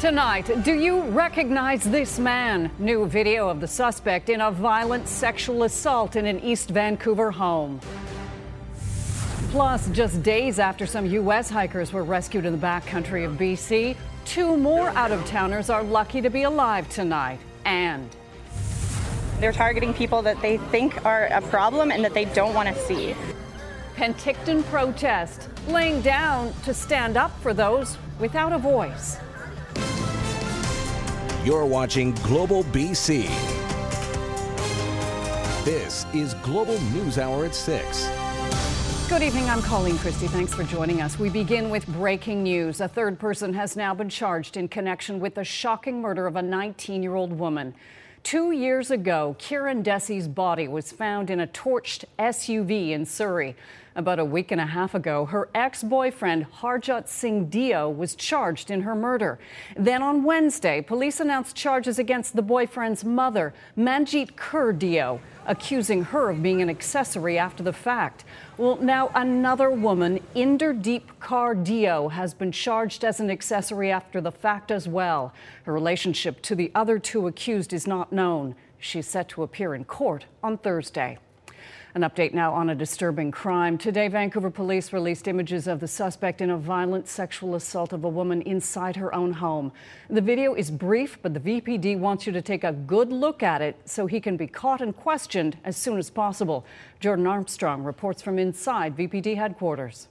Tonight, do you recognize this man? New video of the suspect in a violent sexual assault in an East Vancouver home. Plus, just days after some U.S. hikers were rescued in the backcountry of BC, two more out of towners are lucky to be alive tonight. And they're targeting people that they think are a problem and that they don't want to see. Penticton protest, laying down to stand up for those without a voice. You're watching Global BC. This is Global News Hour at 6. Good evening. I'm Colleen Christie. Thanks for joining us. We begin with breaking news. A third person has now been charged in connection with the shocking murder of a 19 year old woman. Two years ago, Kieran Dhesi's body was found in a torched SUV in Surrey. About a week and a half ago, her ex boyfriend, Harjot Singh Deo, was charged in her murder. Then on Wednesday, police announced charges against the boyfriend's mother, Manjeet Kaur Deo, accusing her of being an accessory after the fact. Well, now another woman, Inderdeep Kaur Deo, has been charged as an accessory after the fact as well. Her relationship to the other two accused is not known. She's set to appear in court on Thursday. An update now on a disturbing crime. Today, Vancouver police released images of the suspect in a violent sexual assault of a woman inside her own home. The video is brief, but the VPD wants you to take a good look at it so he can be caught and questioned as soon as possible. Jordan Armstrong reports from inside VPD headquarters.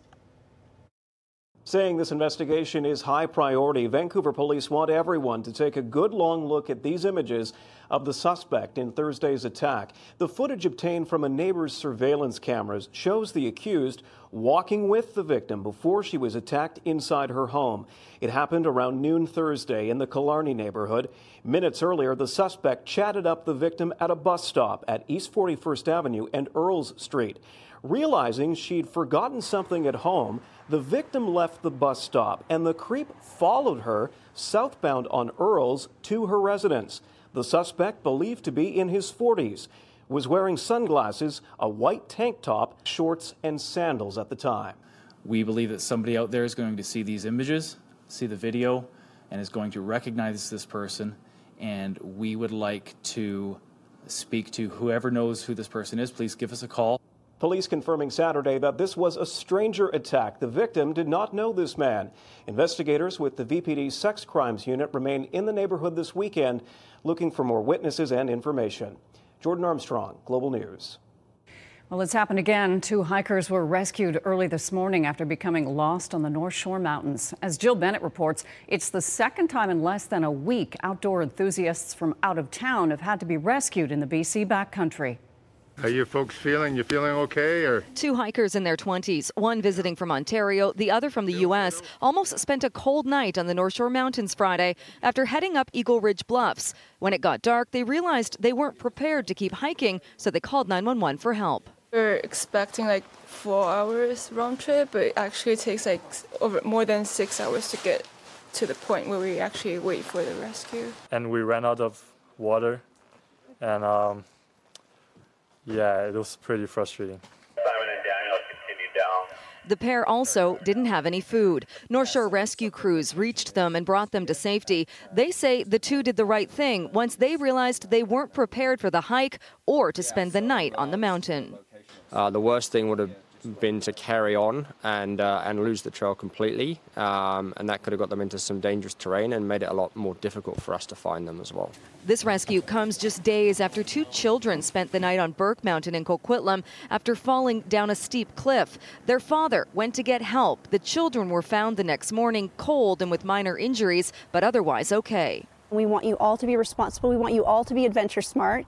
Saying this investigation is high priority, Vancouver police want everyone to take a good long look at these images of the suspect in Thursday's attack. The footage obtained from a neighbor's surveillance cameras shows the accused walking with the victim before she was attacked inside her home. It happened around noon Thursday in the Killarney neighborhood. Minutes earlier, the suspect chatted up the victim at a bus stop at East 41st Avenue and Earles Street. Realizing she'd forgotten something at home, the victim left the bus stop and the creep followed her southbound on Earles to her residence. The suspect, believed to be in his 40s, was wearing sunglasses, a white tank top, shorts, and sandals at the time. We believe that somebody out there is going to see these images, see the video, and is going to recognize this person. And we would like to speak to whoever knows who this person is. Please give us a call. Police confirming Saturday that this was a stranger attack. The victim did not know this man. Investigators with the VPD Sex Crimes Unit remain in the neighborhood this weekend looking for more witnesses and information. Jordan Armstrong, Global News. Well, it's happened again. Two hikers were rescued early this morning after becoming lost on the North Shore Mountains. As Jill Bennett reports, it's the second time in less than a week outdoor enthusiasts from out of town have had to be rescued in the BC backcountry. How are you folks feeling? You feeling okay or? Two hikers in their 20s, one visiting from Ontario, the other from the US, almost spent a cold night on the North Shore Mountains Friday after heading up Eagle Ridge Bluffs. When it got dark, they realized they weren't prepared to keep hiking, so they called 911 for help. We are expecting like 4 hours round trip, but it actually takes like over more than 6 hours to get to the point where we actually wait for the rescue. And we ran out of water and um, yeah, it was pretty frustrating. The pair also didn't have any food. North Shore rescue crews reached them and brought them to safety. They say the two did the right thing once they realized they weren't prepared for the hike or to spend the night on the mountain. Uh, the worst thing would have been to carry on and uh, and lose the trail completely, um, and that could have got them into some dangerous terrain and made it a lot more difficult for us to find them as well. This rescue comes just days after two children spent the night on Burke Mountain in Coquitlam after falling down a steep cliff. Their father went to get help. The children were found the next morning cold and with minor injuries, but otherwise okay. We want you all to be responsible. We want you all to be adventure smart.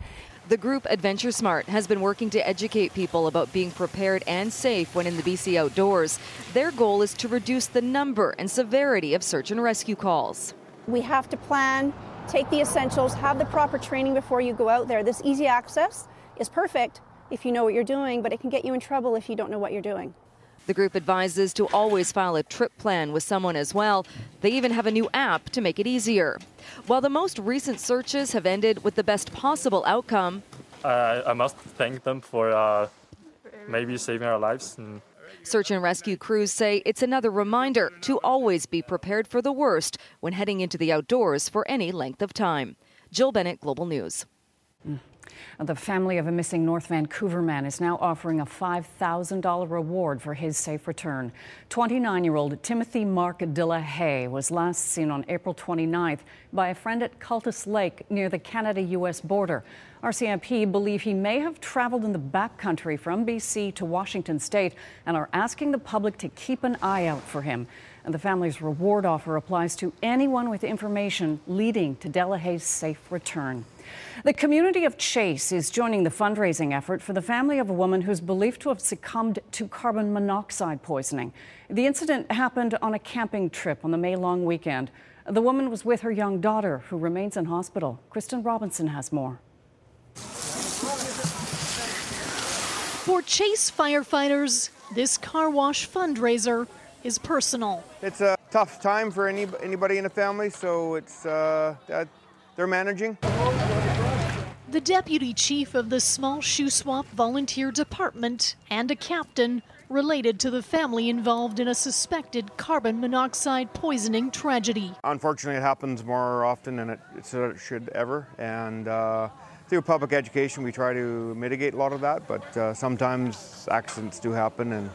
The group Adventure Smart has been working to educate people about being prepared and safe when in the BC outdoors. Their goal is to reduce the number and severity of search and rescue calls. We have to plan, take the essentials, have the proper training before you go out there. This easy access is perfect if you know what you're doing, but it can get you in trouble if you don't know what you're doing. The group advises to always file a trip plan with someone as well. They even have a new app to make it easier. While the most recent searches have ended with the best possible outcome, uh, I must thank them for uh, maybe saving our lives. And Search and rescue crews say it's another reminder to always be prepared for the worst when heading into the outdoors for any length of time. Jill Bennett, Global News. The family of a missing North Vancouver man is now offering a $5,000 reward for his safe return. 29 year old Timothy Mark Delahaye was last seen on April 29th by a friend at Cultus Lake near the Canada US border. RCMP believe he may have traveled in the backcountry from BC to Washington state and are asking the public to keep an eye out for him. And the family's reward offer applies to anyone with information leading to Delahaye's safe return. The community of Chase is joining the fundraising effort for the family of a woman who's believed to have succumbed to carbon monoxide poisoning. The incident happened on a camping trip on the May long weekend. The woman was with her young daughter, who remains in hospital. Kristen Robinson has more. For Chase firefighters, this car wash fundraiser is personal. It's a tough time for any, anybody in the family, so it's uh, that they're managing. The deputy chief of the small Shuswap volunteer department and a captain related to the family involved in a suspected carbon monoxide poisoning tragedy. Unfortunately, it happens more often than it, it should ever, and uh, through public education, we try to mitigate a lot of that, but uh, sometimes accidents do happen and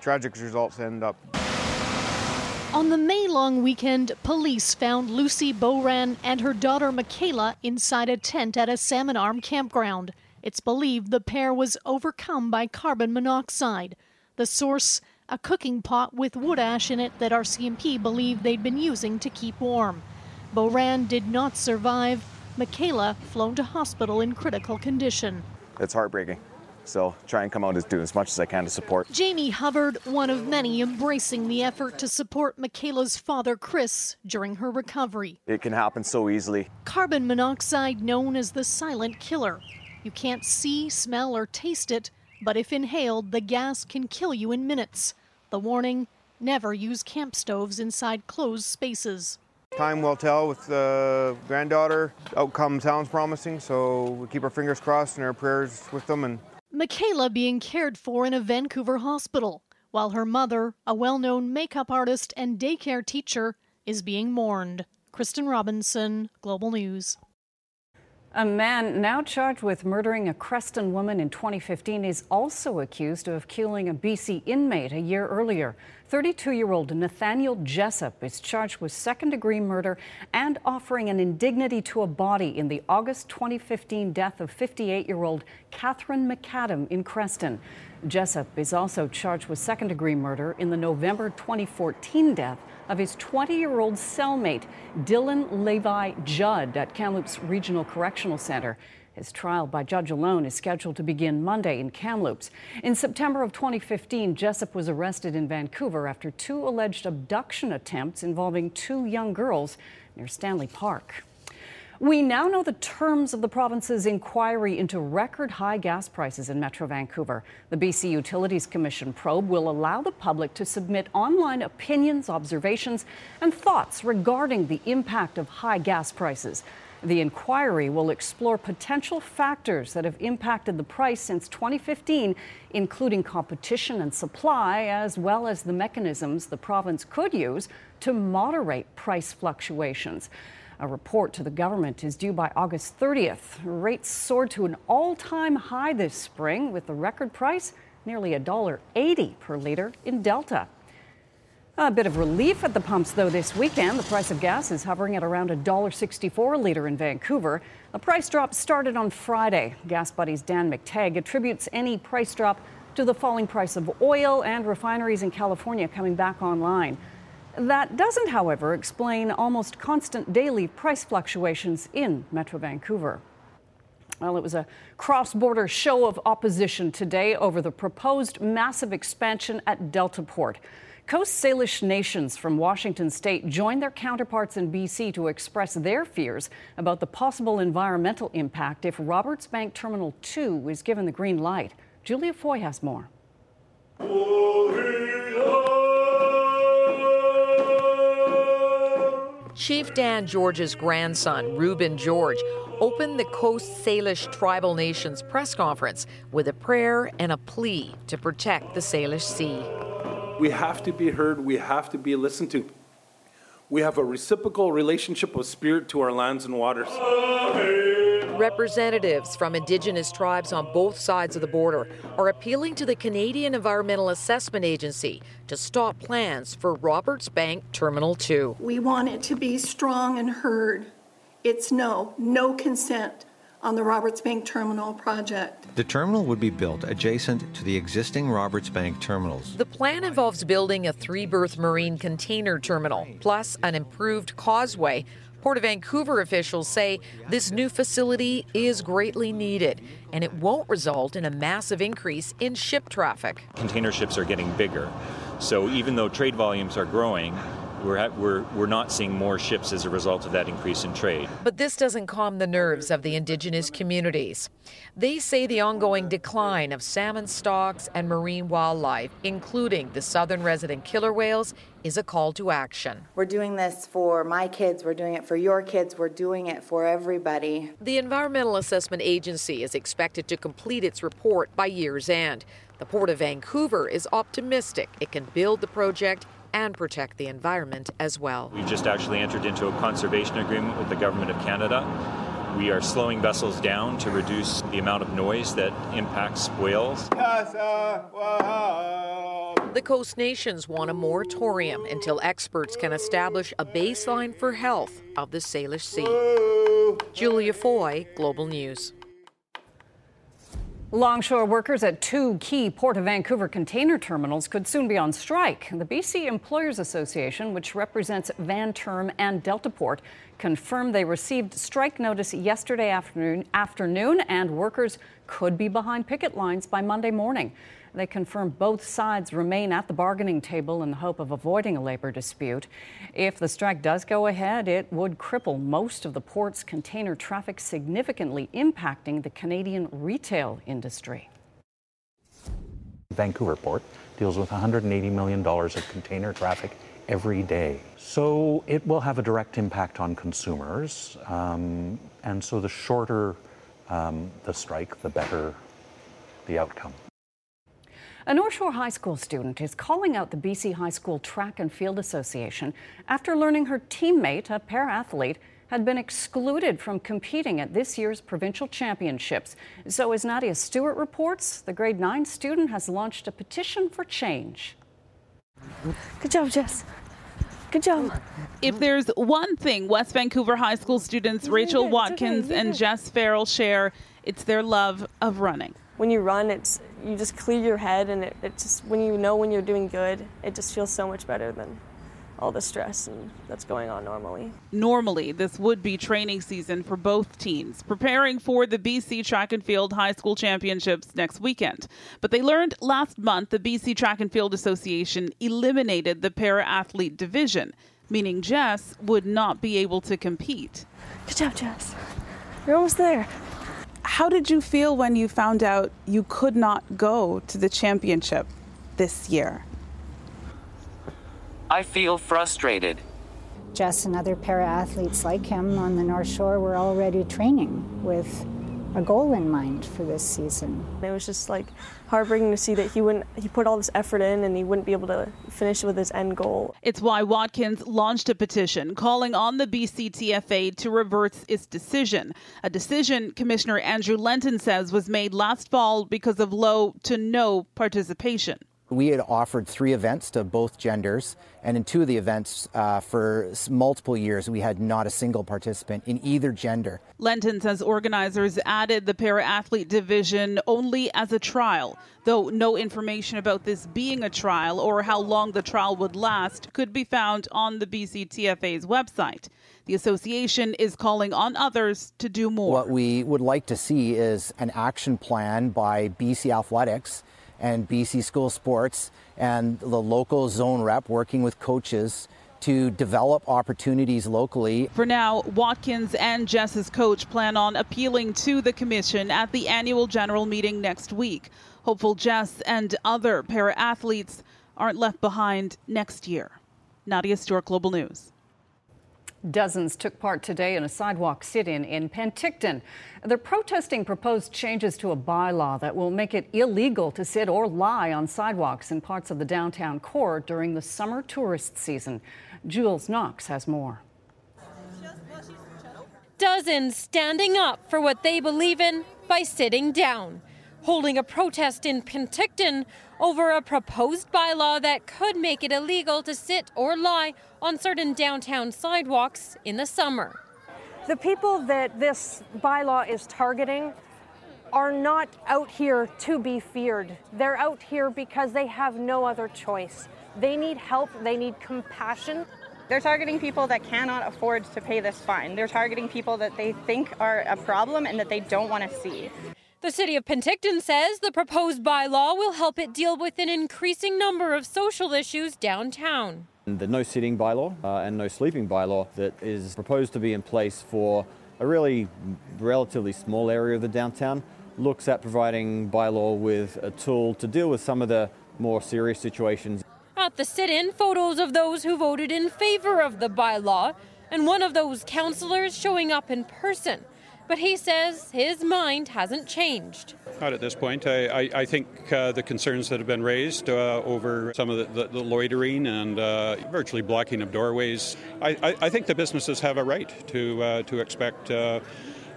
tragic results end up on the May long weekend, police found Lucy Boran and her daughter Michaela inside a tent at a Salmon Arm campground. It's believed the pair was overcome by carbon monoxide. The source, a cooking pot with wood ash in it that RCMP believed they'd been using to keep warm. Boran did not survive. Michaela flown to hospital in critical condition. It's heartbreaking. So try and come out and do as much as I can to support. Jamie Hubbard, one of many embracing the effort to support Michaela's father, Chris, during her recovery. It can happen so easily. Carbon monoxide, known as the silent killer. You can't see, smell, or taste it, but if inhaled, the gas can kill you in minutes. The warning never use camp stoves inside closed spaces. Time will tell with the granddaughter. Outcome sounds promising, so we keep our fingers crossed and our prayers with them and Michaela being cared for in a Vancouver hospital, while her mother, a well known makeup artist and daycare teacher, is being mourned. Kristen Robinson, Global News. A man now charged with murdering a Creston woman in 2015 is also accused of killing a BC inmate a year earlier. 32 year old Nathaniel Jessup is charged with second degree murder and offering an indignity to a body in the August 2015 death of 58 year old Catherine McAdam in Creston. Jessup is also charged with second degree murder in the November 2014 death of his 20 year old cellmate, Dylan Levi Judd, at Kamloops Regional Correctional Center. His trial by judge alone is scheduled to begin Monday in Kamloops. In September of 2015, Jessup was arrested in Vancouver after two alleged abduction attempts involving two young girls near Stanley Park. We now know the terms of the province's inquiry into record high gas prices in Metro Vancouver. The BC Utilities Commission probe will allow the public to submit online opinions, observations, and thoughts regarding the impact of high gas prices. The inquiry will explore potential factors that have impacted the price since 2015, including competition and supply, as well as the mechanisms the province could use to moderate price fluctuations. A report to the government is due by August 30th. Rates soared to an all time high this spring, with the record price nearly $1.80 per liter in Delta. A bit of relief at the pumps, though, this weekend. The price of gas is hovering at around $1.64 a liter in Vancouver. The price drop started on Friday. GasBuddy's Dan McTeague attributes any price drop to the falling price of oil and refineries in California coming back online. That doesn't, however, explain almost constant daily price fluctuations in Metro Vancouver. Well, it was a cross border show of opposition today over the proposed massive expansion at Deltaport. Coast Salish nations from Washington state joined their counterparts in BC to express their fears about the possible environmental impact if Roberts Bank Terminal 2 is given the green light. Julia Foy has more. Chief Dan George's grandson, Reuben George, opened the Coast Salish Tribal Nations press conference with a prayer and a plea to protect the Salish Sea. We have to be heard, we have to be listened to. We have a reciprocal relationship of spirit to our lands and waters. Representatives from Indigenous tribes on both sides of the border are appealing to the Canadian Environmental Assessment Agency to stop plans for Roberts Bank Terminal 2. We want it to be strong and heard. It's no, no consent on the Roberts Bank Terminal project. The terminal would be built adjacent to the existing Roberts Bank terminals. The plan involves building a three berth marine container terminal, plus an improved causeway. Port of Vancouver officials say this new facility is greatly needed and it won't result in a massive increase in ship traffic. Container ships are getting bigger. So even though trade volumes are growing, we're, at, we're, we're not seeing more ships as a result of that increase in trade. But this doesn't calm the nerves of the indigenous communities. They say the ongoing decline of salmon stocks and marine wildlife, including the southern resident killer whales, is a call to action. We're doing this for my kids, we're doing it for your kids, we're doing it for everybody. The Environmental Assessment Agency is expected to complete its report by year's end. The Port of Vancouver is optimistic it can build the project and protect the environment as well. We've just actually entered into a conservation agreement with the Government of Canada. We are slowing vessels down to reduce the amount of noise that impacts whales. The Coast Nations want a moratorium until experts can establish a baseline for health of the Salish Sea. Julia Foy, Global News. Longshore workers at two key Port of Vancouver container terminals could soon be on strike. The BC Employers Association, which represents Vanterm and Deltaport, confirmed they received strike notice yesterday afternoon, afternoon and workers could be behind picket lines by Monday morning. They confirmed both sides remain at the bargaining table in the hope of avoiding a labor dispute. If the strike does go ahead, it would cripple most of the port's container traffic, significantly impacting the Canadian retail industry. Vancouver Port deals with $180 million of container traffic every day. So it will have a direct impact on consumers. Um, and so the shorter um, the strike, the better the outcome. A North Shore High School student is calling out the BC High School Track and Field Association after learning her teammate, a para-athlete, had been excluded from competing at this year's provincial championships. So as Nadia Stewart reports, the grade 9 student has launched a petition for change. Good job, Jess. Good job. If there's one thing West Vancouver High School students Rachel Watkins and Jess Farrell share, it's their love of running. When you run, it's you just clear your head, and it, it just when you know when you're doing good, it just feels so much better than all the stress and that's going on normally. Normally, this would be training season for both teams, preparing for the BC Track and Field High School Championships next weekend. But they learned last month the BC Track and Field Association eliminated the para athlete division, meaning Jess would not be able to compete. Good job, Jess. You're almost there. How did you feel when you found out you could not go to the championship this year? I feel frustrated. Jess and other para athletes like him on the North Shore were already training with a goal in mind for this season. It was just like heartbreaking to see that he wouldn't he put all this effort in and he wouldn't be able to finish with his end goal. It's why Watkins launched a petition calling on the BCTFA to reverse its decision. A decision Commissioner Andrew Lenton says was made last fall because of low to no participation. We had offered three events to both genders, and in two of the events uh, for multiple years, we had not a single participant in either gender. Lenton says organizers added the para athlete division only as a trial, though no information about this being a trial or how long the trial would last could be found on the BCTFA's website. The association is calling on others to do more. What we would like to see is an action plan by BC Athletics and BC School Sports and the local zone rep working with coaches to develop opportunities locally. For now, Watkins and Jess's coach plan on appealing to the commission at the annual general meeting next week. Hopeful Jess and other para athletes aren't left behind next year. Nadia Stewart, Global News. Dozens took part today in a sidewalk sit in in Penticton. They're protesting proposed changes to a bylaw that will make it illegal to sit or lie on sidewalks in parts of the downtown core during the summer tourist season. Jules Knox has more. Dozens standing up for what they believe in by sitting down, holding a protest in Penticton over a proposed bylaw that could make it illegal to sit or lie on certain downtown sidewalks in the summer. The people that this bylaw is targeting are not out here to be feared. They're out here because they have no other choice. They need help, they need compassion. They're targeting people that cannot afford to pay this fine. They're targeting people that they think are a problem and that they don't want to see. The city of Penticton says the proposed bylaw will help it deal with an increasing number of social issues downtown. The no sitting bylaw uh, and no sleeping bylaw that is proposed to be in place for a really relatively small area of the downtown looks at providing bylaw with a tool to deal with some of the more serious situations. At the sit in, photos of those who voted in favor of the bylaw and one of those councillors showing up in person but he says his mind hasn't changed. Not at this point. I, I, I think uh, the concerns that have been raised uh, over some of the, the, the loitering and uh, virtually blocking of doorways, I, I, think the businesses have a right to, uh, to expect uh,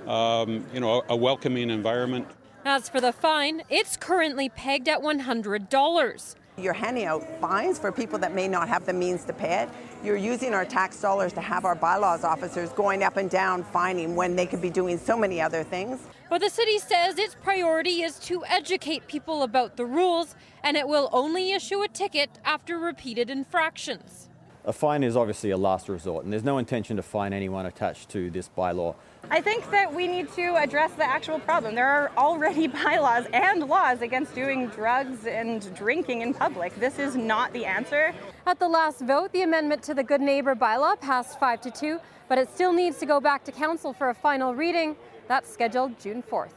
um, you know, a welcoming environment. As for the fine, it's currently pegged at $100. You're handing out fines for people that may not have the means to pay it. You're using our tax dollars to have our bylaws officers going up and down fining when they could be doing so many other things. But the city says its priority is to educate people about the rules and it will only issue a ticket after repeated infractions. A fine is obviously a last resort, and there's no intention to fine anyone attached to this bylaw. I think that we need to address the actual problem. There are already bylaws and laws against doing drugs and drinking in public. This is not the answer. At the last vote, the amendment to the Good Neighbor bylaw passed 5 to 2, but it still needs to go back to council for a final reading. That's scheduled June 4th.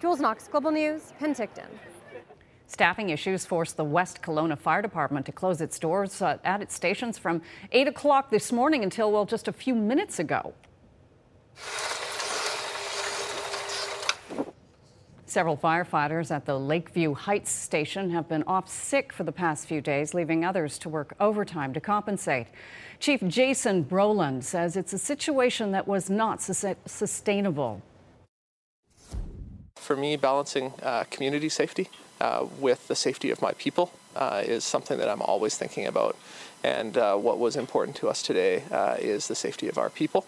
Jules Knox, Global News, Penticton. Staffing issues forced the West Kelowna Fire Department to close its doors uh, at its stations from 8 o'clock this morning until, well, just a few minutes ago. Several firefighters at the Lakeview Heights station have been off sick for the past few days, leaving others to work overtime to compensate. Chief Jason Brolund says it's a situation that was not sustainable. For me, balancing uh, community safety uh, with the safety of my people uh, is something that I'm always thinking about. And uh, what was important to us today uh, is the safety of our people,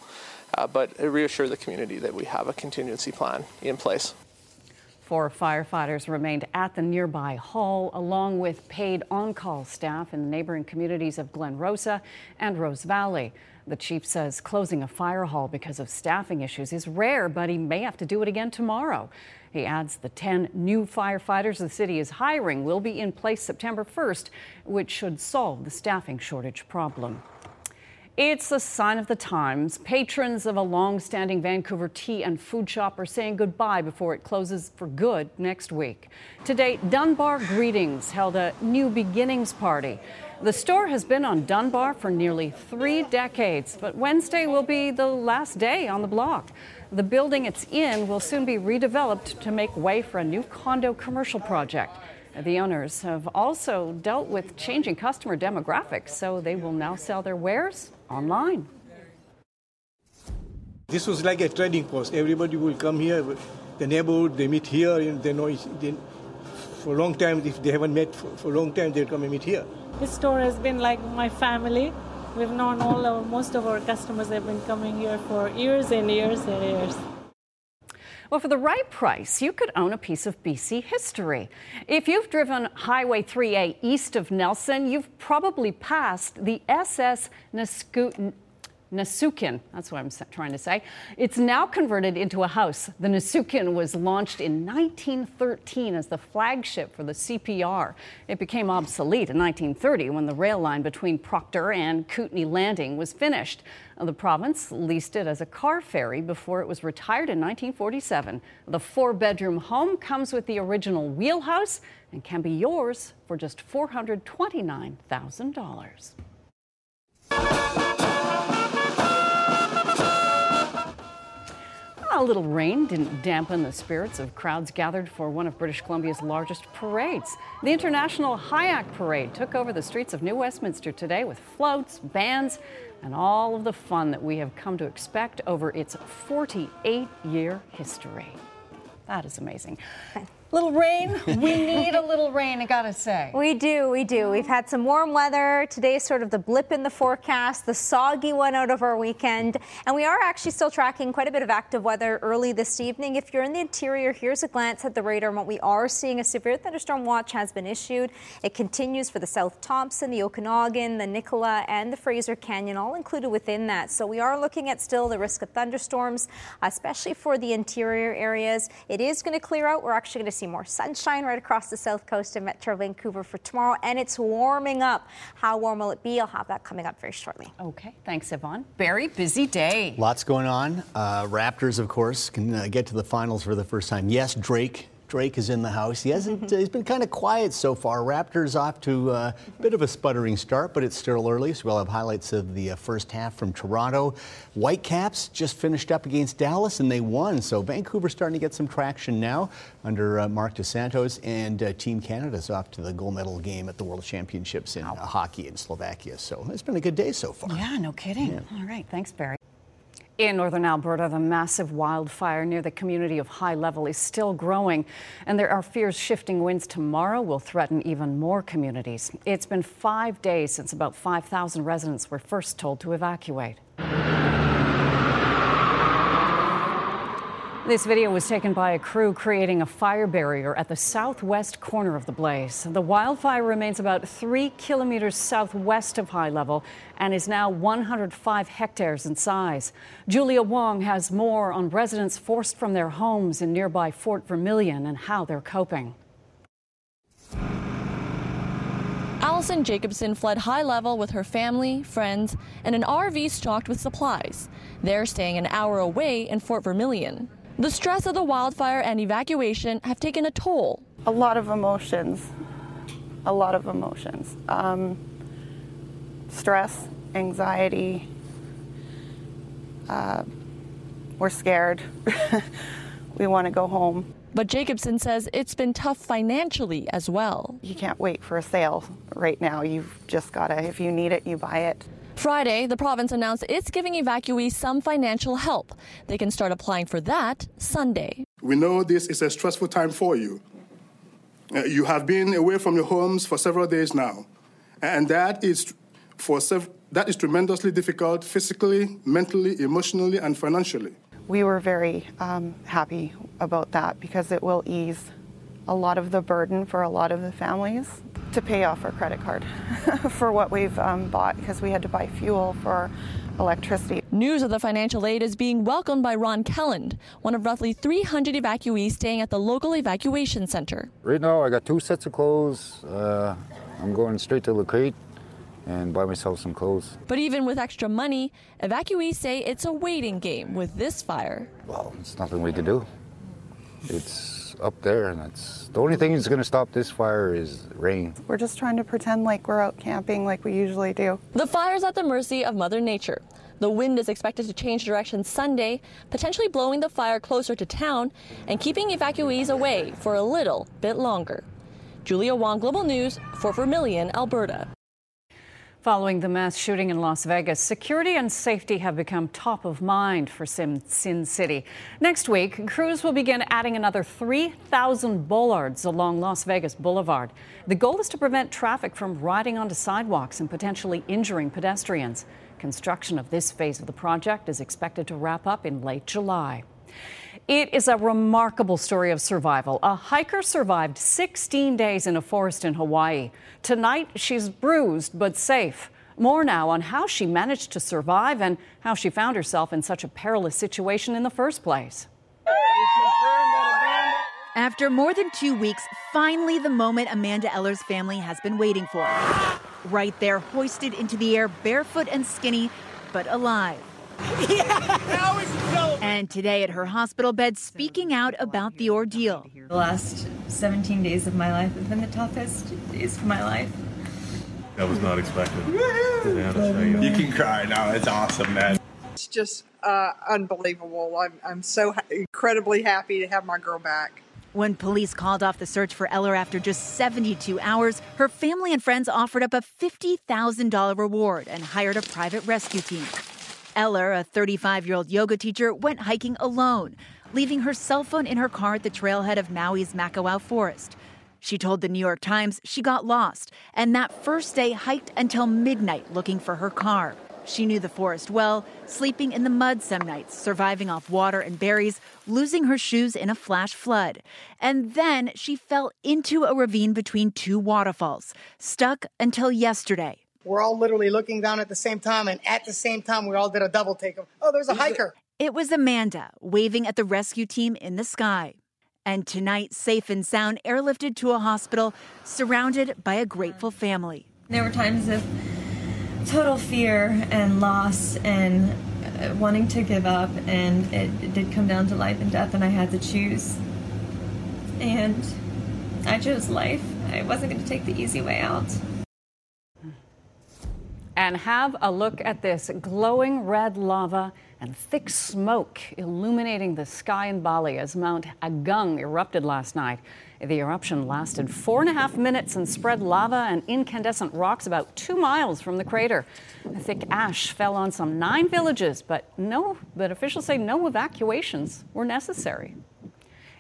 uh, but reassure the community that we have a contingency plan in place. Four firefighters remained at the nearby hall, along with paid on call staff in the neighboring communities of Glen Rosa and Rose Valley. The chief says closing a fire hall because of staffing issues is rare, but he may have to do it again tomorrow. He adds the 10 new firefighters the city is hiring will be in place September 1st, which should solve the staffing shortage problem. It's a sign of the times. Patrons of a long-standing Vancouver tea and food shop are saying goodbye before it closes for good next week. Today, Dunbar Greetings held a new beginnings party. The store has been on Dunbar for nearly three decades, but Wednesday will be the last day on the block. The building it's in will soon be redeveloped to make way for a new condo commercial project. The owners have also dealt with changing customer demographics, so they will now sell their wares online. This was like a trading post. Everybody will come here, the neighborhood, they meet here, and they know they, for a long time, if they haven't met for, for a long time, they'll come and meet here. This store has been like my family. We've known all of most of our customers have been coming here for years and years and years. Well, for the right price, you could own a piece of BC history. If you've driven Highway 3A east of Nelson, you've probably passed the SS Nisku Nasookin. That's what I'm trying to say. It's now converted into a house. The Nasookin was launched in 1913 as the flagship for the CPR. It became obsolete in 1930 when the rail line between Proctor and Kootenay Landing was finished. Uh, the province leased it as a car ferry before it was retired in 1947. The four bedroom home comes with the original wheelhouse and can be yours for just $429,000. A little rain didn't dampen the spirits of crowds gathered for one of British Columbia's largest parades. The International Hyack Parade took over the streets of New Westminster today with floats, bands, and all of the fun that we have come to expect over its 48 year history. That is amazing. Little rain. We need a little rain, I gotta say. We do, we do. We've had some warm weather. Today's sort of the blip in the forecast, the soggy one out of our weekend. And we are actually still tracking quite a bit of active weather early this evening. If you're in the interior, here's a glance at the radar. And what we are seeing a severe thunderstorm watch has been issued. It continues for the South Thompson, the Okanagan, the Nicola, and the Fraser Canyon, all included within that. So we are looking at still the risk of thunderstorms, especially for the interior areas. It is going to clear out. We're actually going to see more sunshine right across the south coast of Metro Vancouver for tomorrow, and it's warming up. How warm will it be? I'll have that coming up very shortly. Okay, thanks, Yvonne. Very busy day. Lots going on. Uh, Raptors, of course, can uh, get to the finals for the first time. Yes, Drake Drake is in the house. He hasn't. he's been kind of quiet so far. Raptors off to a bit of a sputtering start, but it's still early. So we'll have highlights of the uh, first half from Toronto. Whitecaps just finished up against Dallas and they won. So Vancouver's starting to get some traction now under uh, Marc Dos Santos, and uh, Team Canada's off to the gold medal game at the World Championships in uh, hockey in Slovakia. So it's been a good day so far. Yeah, no kidding. Yeah. All right, thanks, Barry. In northern Alberta, the massive wildfire near the community of High Level is still growing, and there are fears shifting winds tomorrow will threaten even more communities. It's been five days since about 5,000 residents were first told to evacuate. This video was taken by a crew creating a fire barrier at the southwest corner of the blaze. The wildfire remains about three kilometers southwest of high level and is now 105 hectares in size. Julia Wong has more on residents forced from their homes in nearby Fort Vermilion and how they're coping. Allison Jacobson fled high level with her family, friends, and an RV stocked with supplies. They're staying an hour away in Fort Vermilion. The stress of the wildfire and evacuation have taken a toll. A lot of emotions. A lot of emotions. Um, stress, anxiety. Uh, we're scared. we want to go home. But Jacobson says it's been tough financially as well. You can't wait for a sale right now. You've just got to, if you need it, you buy it. Friday, the province announced it's giving evacuees some financial help. They can start applying for that Sunday. We know this is a stressful time for you. Uh, you have been away from your homes for several days now, and that is for sev- that is tremendously difficult physically, mentally, emotionally, and financially. We were very um, happy about that because it will ease a lot of the burden for a lot of the families to pay off our credit card for what we've um, bought because we had to buy fuel for electricity. News of the financial aid is being welcomed by Ron Kelland, one of roughly 300 evacuees staying at the local evacuation center. Right now, I got two sets of clothes. Uh, I'm going straight to La Crete and buy myself some clothes. But even with extra money, evacuees say it's a waiting game with this fire. Well, it's nothing we can do. It's up there, and that's the only thing that's going to stop this fire is rain. We're just trying to pretend like we're out camping like we usually do. The fire's at the mercy of Mother Nature. The wind is expected to change direction Sunday, potentially blowing the fire closer to town and keeping evacuees away for a little bit longer. Julia Wong, Global News, Fort Vermilion, Alberta. Following the mass shooting in Las Vegas, security and safety have become top of mind for Sin, Sin City. Next week, crews will begin adding another 3,000 bollards along Las Vegas Boulevard. The goal is to prevent traffic from riding onto sidewalks and potentially injuring pedestrians. Construction of this phase of the project is expected to wrap up in late July. It is a remarkable story of survival. A hiker survived 16 days in a forest in Hawaii. Tonight, she's bruised but safe. More now on how she managed to survive and how she found herself in such a perilous situation in the first place. After more than two weeks, finally the moment Amanda Eller's family has been waiting for. Right there, hoisted into the air, barefoot and skinny, but alive. Yeah, and today at her hospital bed, speaking out about the ordeal. The last 17 days of my life have been the toughest days of my life. That was not expected. you can cry now. It's awesome, man. It's just uh, unbelievable. I'm, I'm so ha- incredibly happy to have my girl back. When police called off the search for Eller after just 72 hours, her family and friends offered up a $50,000 reward and hired a private rescue team. Eller, a 35 year old yoga teacher, went hiking alone, leaving her cell phone in her car at the trailhead of Maui's Makawao Forest. She told the New York Times she got lost and that first day hiked until midnight looking for her car. She knew the forest well, sleeping in the mud some nights, surviving off water and berries, losing her shoes in a flash flood. And then she fell into a ravine between two waterfalls, stuck until yesterday. We're all literally looking down at the same time, and at the same time, we all did a double take of, oh, there's a hiker. It was Amanda waving at the rescue team in the sky. And tonight, safe and sound, airlifted to a hospital, surrounded by a grateful family. There were times of total fear and loss and uh, wanting to give up, and it, it did come down to life and death, and I had to choose. And I chose life. I wasn't going to take the easy way out. And have a look at this glowing red lava and thick smoke illuminating the sky in Bali as Mount Agung erupted last night. The eruption lasted four and a half minutes and spread lava and incandescent rocks about two miles from the crater. The thick ash fell on some nine villages, but no, but officials say no evacuations were necessary.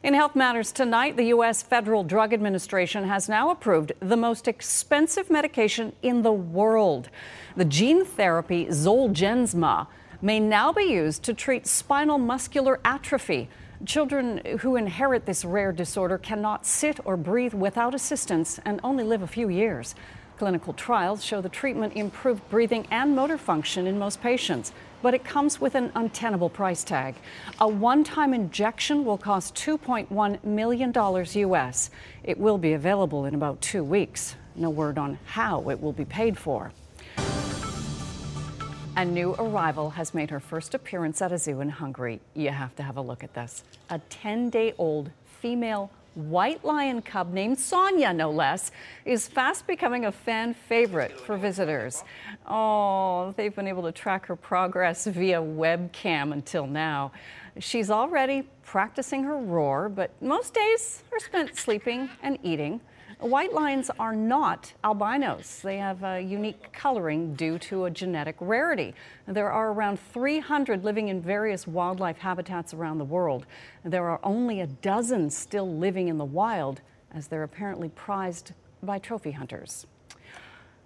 In health matters tonight, the U.S. Federal Drug Administration has now approved the most expensive medication in the world. The gene therapy Zolgensma may now be used to treat spinal muscular atrophy. Children who inherit this rare disorder cannot sit or breathe without assistance and only live a few years. Clinical trials show the treatment improved breathing and motor function in most patients, but it comes with an untenable price tag. A one time injection will cost $2.1 million US. It will be available in about two weeks. No word on how it will be paid for. A new arrival has made her first appearance at a zoo in Hungary. You have to have a look at this. A 10 day old female white lion cub named Sonia, no less, is fast becoming a fan favorite for visitors. Oh, they've been able to track her progress via webcam until now. She's already practicing her roar, but most days are spent sleeping and eating. White lions are not albinos. They have a unique coloring due to a genetic rarity. There are around 300 living in various wildlife habitats around the world. There are only a dozen still living in the wild, as they're apparently prized by trophy hunters.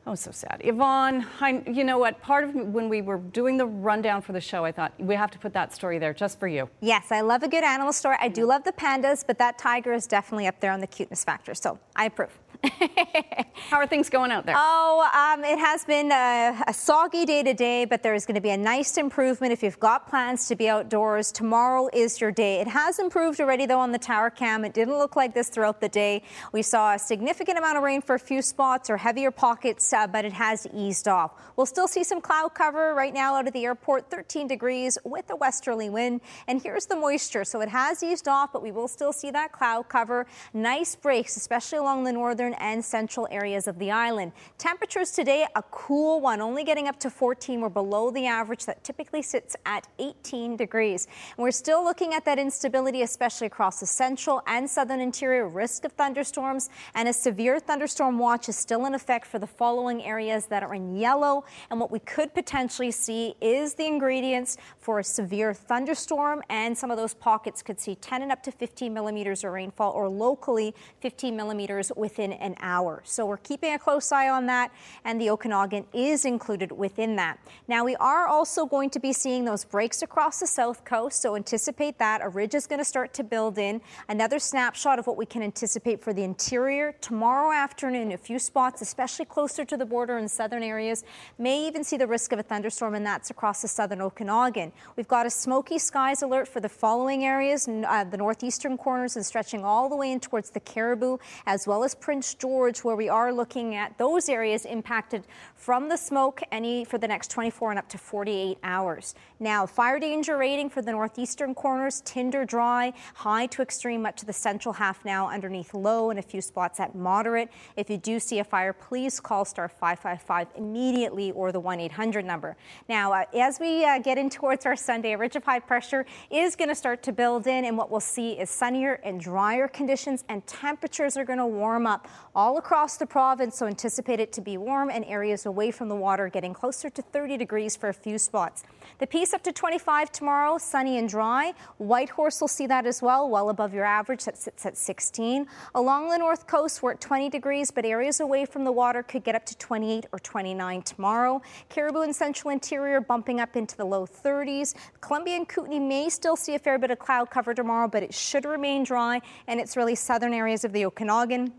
Oh, so sad. Yvonne, I, you know what? Part of when we were doing the rundown for the show, I thought we have to put that story there just for you. Yes, I love a good animal story. I do love the pandas, but that tiger is definitely up there on the cuteness factor. So I approve. How are things going out there? Oh, um, it has been a, a soggy day today, but there is going to be a nice improvement if you've got plans to be outdoors. Tomorrow is your day. It has improved already, though, on the tower cam. It didn't look like this throughout the day. We saw a significant amount of rain for a few spots or heavier pockets, uh, but it has eased off. We'll still see some cloud cover right now out of the airport, 13 degrees with a westerly wind. And here's the moisture. So it has eased off, but we will still see that cloud cover. Nice breaks, especially along the northern and central areas of the island. Temperatures today, a cool one, only getting up to 14. We're below the average that typically sits at 18 degrees. And we're still looking at that instability, especially across the central and southern interior, risk of thunderstorms, and a severe thunderstorm watch is still in effect for the following areas that are in yellow. And what we could potentially see is the ingredients for a severe thunderstorm, and some of those pockets could see 10 and up to 15 millimeters of rainfall, or locally 15 millimeters within an hour. So we're keeping a close eye on that, and the Okanagan is included within that. Now, we are also going to be seeing those breaks across the south coast, so anticipate that. A ridge is going to start to build in. Another snapshot of what we can anticipate for the interior tomorrow afternoon. A few spots, especially closer to the border in southern areas, may even see the risk of a thunderstorm, and that's across the southern Okanagan. We've got a smoky skies alert for the following areas, uh, the northeastern corners and stretching all the way in towards the Cariboo, as well as Prince George, where we are looking at those areas impacted from the smoke any for the next 24 and up to 48 hours. Now, fire danger rating for the northeastern corners, tinder dry, high to extreme, much of the central half now underneath low, and a few spots at moderate. If you do see a fire, please call star 555 immediately or the 1 800 number. Now, uh, as we uh, get in towards our Sunday, a ridge of high pressure is going to start to build in, and what we'll see is sunnier and drier conditions, and temperatures are going to warm up all across the province. So anticipate it to be warm and areas away from the water getting closer to 30 degrees for a few spots. The Peace up to 25 tomorrow, sunny and dry. Whitehorse will see that as well, well above your average that sits at 16. Along the north coast, we're at 20 degrees, but areas away from the water could get up to 28 or 29 tomorrow. Cariboo and central interior bumping up into the low 30s. Columbia and Kootenay may still see a fair bit of cloud cover tomorrow, but it should remain dry, and it's really southern areas of the Okanagan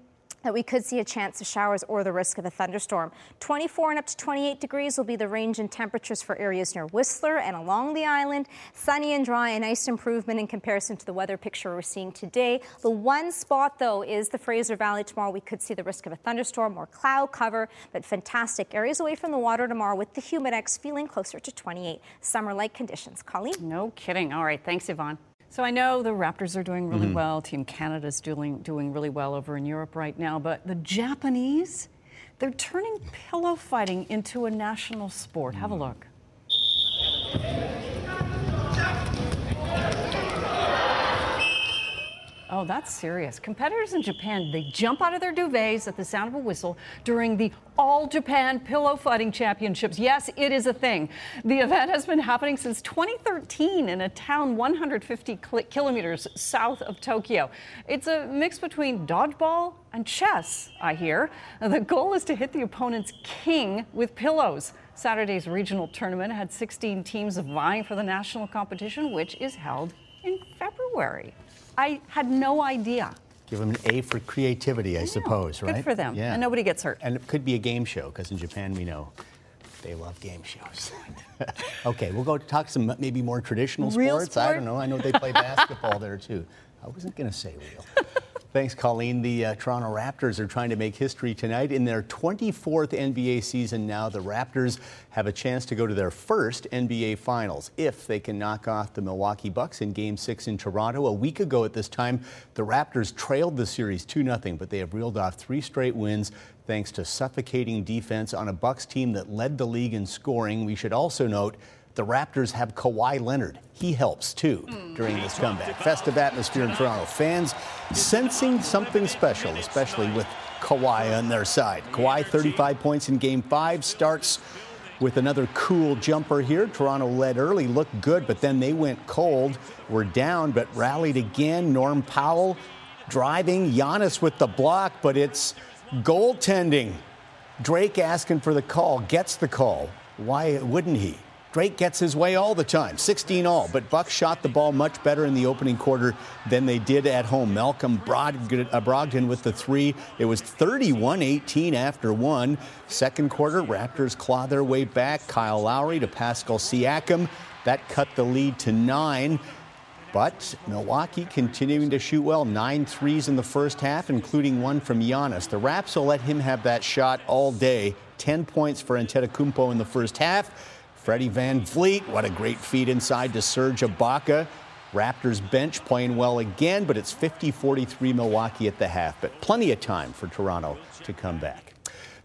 that we could see a chance of showers or the risk of a thunderstorm. 24 and up to 28 degrees will be the range in temperatures for areas near Whistler and along the island. Sunny and dry, a nice improvement in comparison to the weather picture we're seeing today. The one spot, though, is the Fraser Valley. Tomorrow we could see the risk of a thunderstorm or cloud cover, but fantastic areas away from the water tomorrow with the humidex feeling closer to 28. Summer-like conditions. Colleen? No kidding. All right. Thanks, Yvonne. So I know the Raptors are doing really Mhm. well. Team Canada's doing doing really well over in Europe right now, but the Japanese, they're turning pillow fighting into a national sport. Have a look. Oh, that's serious. Competitors in Japan, they jump out of their duvets at the sound of a whistle during the All Japan Pillow Fighting Championships. Yes, it is a thing. The event has been happening since 2013 in a town 150 kilometers south of Tokyo. It's a mix between dodgeball and chess, I hear. The goal is to hit the opponent's king with pillows. Saturday's regional tournament had 16 teams vying for the national competition, which is held in February. I had no idea. Give them an A for creativity, I, suppose, Good right? Good for them. And nobody gets hurt. And it could be a game show, because in Japan we know they love game shows. okay, we'll go talk some maybe more traditional Real sports. I don't know. I know they play basketball there too. I wasn't going to say real. Thanks, Colleen. The uh, Toronto Raptors are trying to make history tonight. In their 24th NBA season now, the Raptors have a chance to go to their first NBA Finals if they can knock off the Milwaukee Bucks in Game 6 in Toronto. A week ago at this time, the Raptors trailed the series 2 0, but they have reeled off three straight wins thanks to suffocating defense on a Bucks team that led the league in scoring. We should also note the Raptors have Kawhi Leonard. He helps too during this comeback. Festive atmosphere in Toronto. Fans sensing something special, especially with Kawhi on their side. Kawhi, 35 points in game five, starts with another cool jumper here. Toronto led early, looked good, but then they went cold. Were down, but rallied again. Norm Powell driving. Giannis with the block, but it's goaltending. Drake asking for the call, gets the call. Why wouldn't he? Drake gets his way all the time, 16 all, but Bucks shot the ball much better in the opening quarter than they did at home. Malcolm Brogdon, uh, Brogdon with the three. It was 31 18 after one. Second quarter, Raptors claw their way back. Kyle Lowry to Pascal Siakam. That cut the lead to nine. But Milwaukee continuing to shoot well, nine threes in the first half, including one from Giannis. The Raps will let him have that shot all day. 10 points for Antetokounmpo in the first half. Freddie VanVleet, what a great feed inside to Serge Ibaka. Raptors bench playing well again, but it's 50-43 Milwaukee at the half. But plenty of time for Toronto to come back.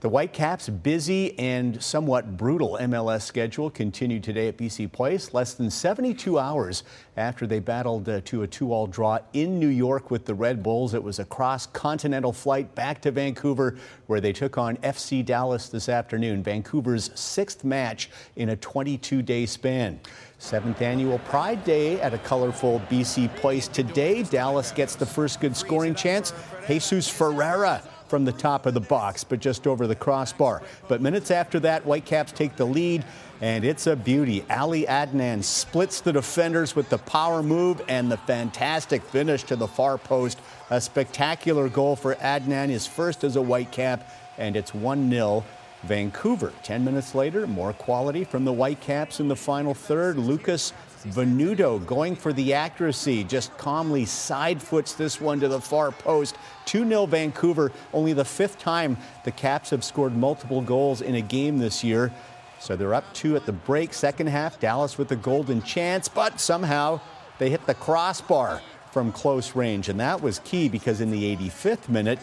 The Whitecaps' busy and somewhat brutal MLS schedule continued today at BC Place, less than 72 hours after they battled uh, to a two-all draw in New York with the Red Bulls. It was a cross-continental flight back to Vancouver, where they took on FC Dallas this afternoon, Vancouver's sixth match in a 22-day span. Seventh annual Pride Day at a colorful BC Place today. Dallas gets the first good scoring chance. Jesus Ferreira from the top of the box, but just over the crossbar. But minutes after that, Whitecaps take the lead, and it's a beauty. Ali Adnan splits the defenders with the power move and the fantastic finish to the far post. A spectacular goal for Adnan, his first as a Whitecap, and it's 1 0 Vancouver. 10 minutes later, more quality from the Whitecaps in the final third. Lucas Venuto going for the accuracy, just calmly side foots this one to the far post. 2 0 Vancouver, only the fifth time the Caps have scored multiple goals in a game this year. So they're up two at the break. Second half, Dallas with the golden chance, but somehow they hit the crossbar from close range. And that was key because in the 85th minute,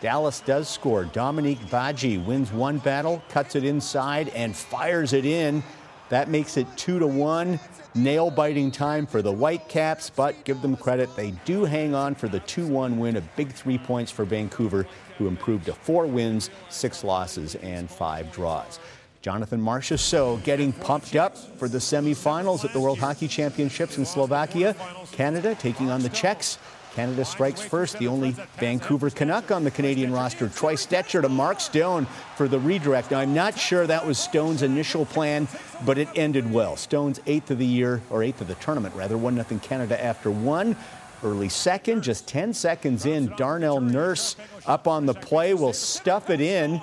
Dallas does score. Dominique Badji wins one battle, cuts it inside, and fires it in. That makes it two to one. Nail biting time for the Whitecaps, but give them credit. They do hang on for the 2 1 win, a big three points for Vancouver, who improved to four wins, six losses, and five draws. Jonathan Marchessault getting pumped up for the semifinals at the World Hockey Championships in Slovakia. Canada taking on the Czechs. Canada strikes first, the only Vancouver Canuck on the Canadian roster. Troy Stecher to Mark Stone for the redirect. Now, I'm not sure that was Stone's initial plan, but it ended well. Stone's eighth of the year, or eighth of the tournament, rather, 1 0 Canada after one. Early second, just 10 seconds in, Darnell Nurse up on the play will stuff it in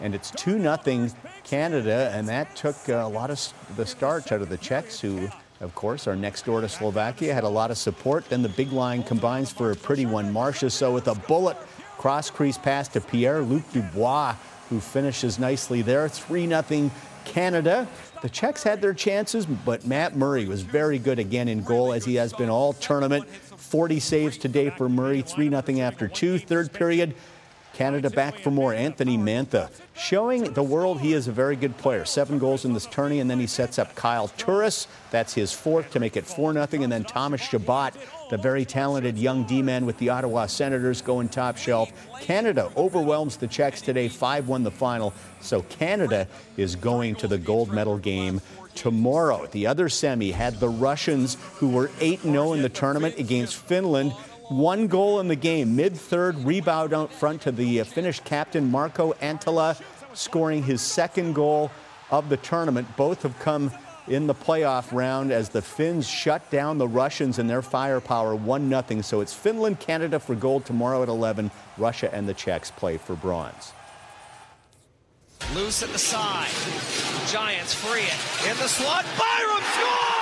and it's 2 0 Canada, and that took uh, a lot of the starch out of the Czechs, who, of course, our next door to Slovakia, had a lot of support. Then the big line combines for a pretty one. Marchessault with a bullet cross crease pass to Pierre Luc Dubois, who finishes nicely there. 3 0 Canada. The Czechs had their chances, but Matt Murray was very good again in goal, as he has been all tournament. 40 saves today for Murray, 3 0 after two. Third period, Canada back for more. Anthony Mantha showing the world he is a very good player. Seven goals in this tourney, and then he sets up Kyle Turris. That's his fourth to make it 4 0. And then Thomas Chabot, the very talented young D man with the Ottawa Senators, going top shelf. Canada overwhelms the Czechs today, 5 1 the final. So Canada is going to the gold medal game tomorrow. The other semi had the Russians, who were 8 0 in the tournament against Finland. One goal in the game, mid third rebound out front to the uh, Finnish captain Marko Anttila, scoring his second goal of the tournament. Both have come in the playoff round as the Finns shut down the Russians and their firepower 1 0. So it's Finland, Canada for gold tomorrow at 11. Russia and the Czechs play for bronze. Loose at the side. Giants free it. In the slot. Byram scores!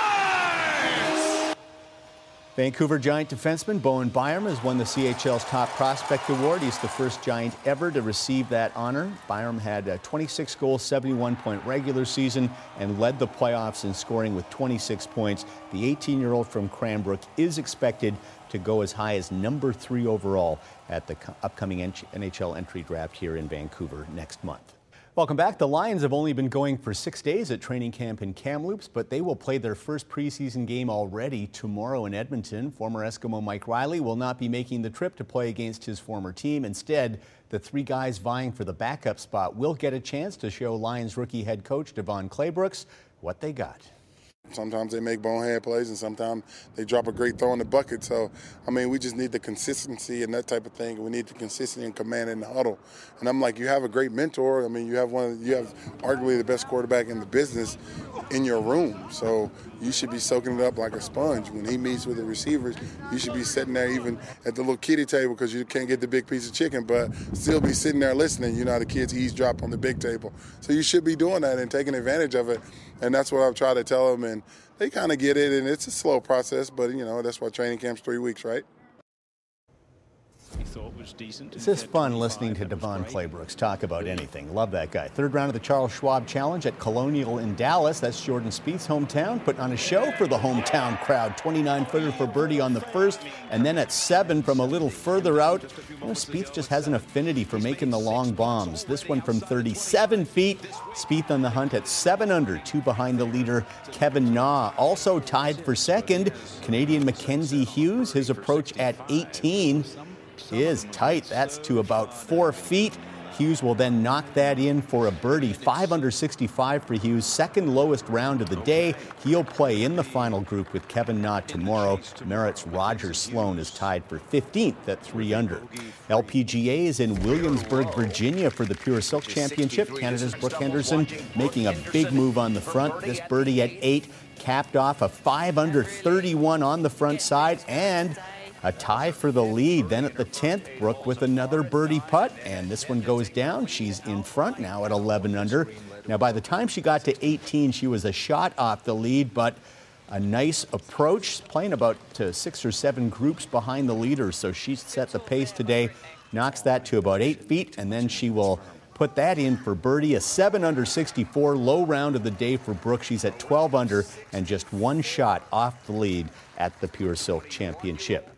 Vancouver Giant defenseman Bowen Byram has won the CHL's Top Prospect Award. He's the first Giant ever to receive that honor. Byram had a 26 goal, 71 point regular season and led the playoffs in scoring with 26 points. The 18 year old from Cranbrook is expected to go as high as number three overall at the upcoming NHL entry draft here in Vancouver next month. Welcome back. The Lions have only been going for six days at training camp in Kamloops, but they will play their first preseason game already tomorrow in Edmonton. Former Eskimo Mike Reilly will not be making the trip to play against his former team. Instead, the three guys vying for the backup spot will get a chance to show Lions rookie head coach DeVone Claybrooks what they got. Sometimes they make bonehead plays, and sometimes they drop a great throw in the bucket. So, I mean, we just need the consistency and that type of thing. We need the consistency and command in the huddle. And I'm like, you have a great mentor. I mean, you have one. You have arguably the best quarterback in the business in your room. So you should be soaking it up like a sponge. When he meets with the receivers, you should be sitting there even at the little kiddie table because you can't get the big piece of chicken, but still be sitting there listening. You know how the kids eavesdrop on the big table. So you should be doing that and taking advantage of it. And that's what I've tried to tell them. And they kind of get it. And it's a slow process, but, you know, that's why training camp's three weeks, right? He thought was decent. It's just fun listening to DeVone Claybrooks talk about anything. Love that guy. Third round of the Charles Schwab Challenge at Colonial in Dallas. That's Jordan Spieth's hometown. Putting on a show for the hometown crowd. 29 footer for birdie on the first, and then at seven from a little further out. You know, Spieth just has an affinity for making the long bombs. This one from 37 feet. Spieth on the hunt at seven under, two behind the leader Kevin Na. Also tied for second, Canadian Mackenzie Hughes. His approach at 18 is tight. That's to about four feet. Hughes will then knock that in for a birdie. Five under 65 for Hughes, second lowest round of the day. He'll play in the final group with Kevin Na tomorrow. Merritt's Roger Sloan is tied for 15th at three under. LPGA is in Williamsburg, Virginia for the Pure Silk Championship. Canada's Brooke Henderson making a big move on the front. This birdie at eight capped off a five under 31 on the front side and a tie for the lead. Then at the 10th, Brooke with another birdie putt, and this one goes down. She's in front now at 11 under. Now, by the time she got to 18, she was a shot off the lead, but a nice approach, playing about six or seven groups behind the leaders. So she set the pace today, knocks that to about eight feet, and then she will put that in for birdie. A 7 under 64, low round of the day for Brooke. She's at 12 under and just one shot off the lead at the Pure Silk Championship.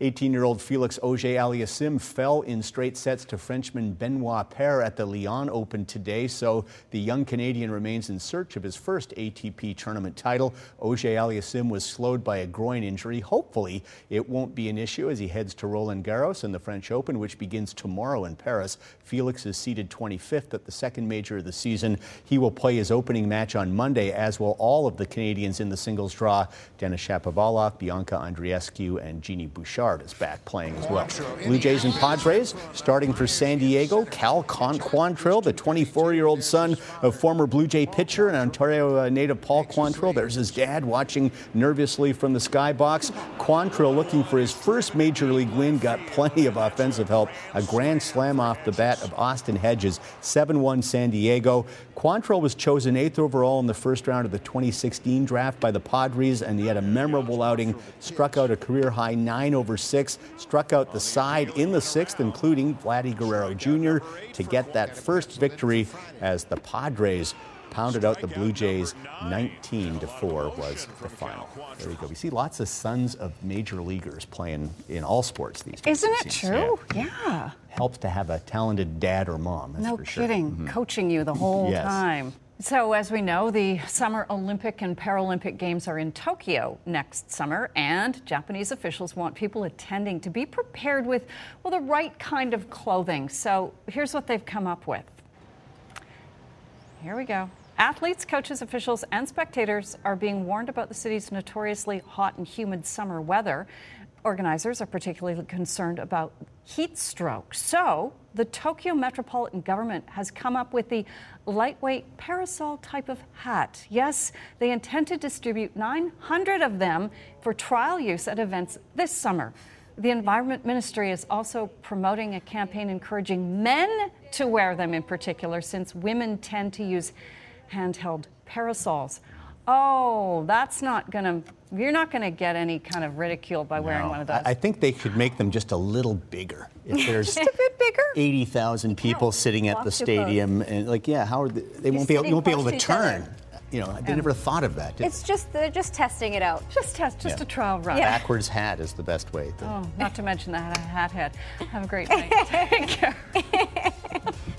18 year old Felix Auger Aliassime fell in straight sets to Frenchman Benoit Paire at the Lyon Open today, so the young Canadian remains in search of his first ATP tournament title. Auger Aliassime was slowed by a groin injury. Hopefully, it won't be an issue as he heads to Roland Garros in the French Open, which begins tomorrow in Paris. Felix is seeded 25th at the second major of the season. He will play his opening match on Monday, as will all of the Canadians in the singles draw Denis Shapovalov, Bianca Andreescu, and Genie Bouchard is back playing as well. Blue Jays and Padres starting for San Diego. Cal Con- Quantrill, the 24-year-old son of former Blue Jay pitcher and Ontario uh, native Paul Quantrill. There's his dad watching nervously from the skybox. Quantrill looking for his first major league win, got plenty of offensive help. A grand slam off the bat of Austin Hedges, 7-1 San Diego. Quantrill was chosen eighth overall in the first round of the 2016 draft by the Padres, and he had a memorable outing. Struck out a career high nine over six, struck out the side in the sixth, including Vladdy Guerrero Jr., to get that first victory as the Padres pounded out the Blue Jays 19 to 4 was the final. There you go. We see lots of sons of major leaguers playing in all sports these days. Isn't it true? Yeah. Yeah. Helps to have a talented dad or mom. That's no for sure. kidding. Mhm. Coaching you the whole Yes. time. So, as we know, the Summer Olympic and Paralympic Games are in Tokyo next summer, and Japanese officials want people attending to be prepared with, well, the right kind of clothing. So, here's what they've come up with. Here we go. Athletes, coaches, officials, and spectators are being warned about the city's notoriously hot and humid summer weather. Organizers are particularly concerned about heat stroke. So, the Tokyo Metropolitan Government has come up with the lightweight parasol type of hat. Yes, they intend to distribute 900 of them for trial use at events this summer. The Environment Ministry is also promoting a campaign encouraging men to wear them in particular, since women tend to use handheld parasols. Oh, that's not gonna, you're not gonna get any kind of ridicule by wearing No, one of those. I, I think they could make them just a little bigger. If there's Just a bit bigger? 80,000 people sitting at the stadium, and like, yeah, how are they, they won't be able, you won't be able to to other. turn. You know, they never thought of that. did It's just they're just testing it out. Just test, just Yeah. a trial run. Yeah. Backwards hat is the best way. to- Oh, not to mention the hat hat head. Have a great night. Take care.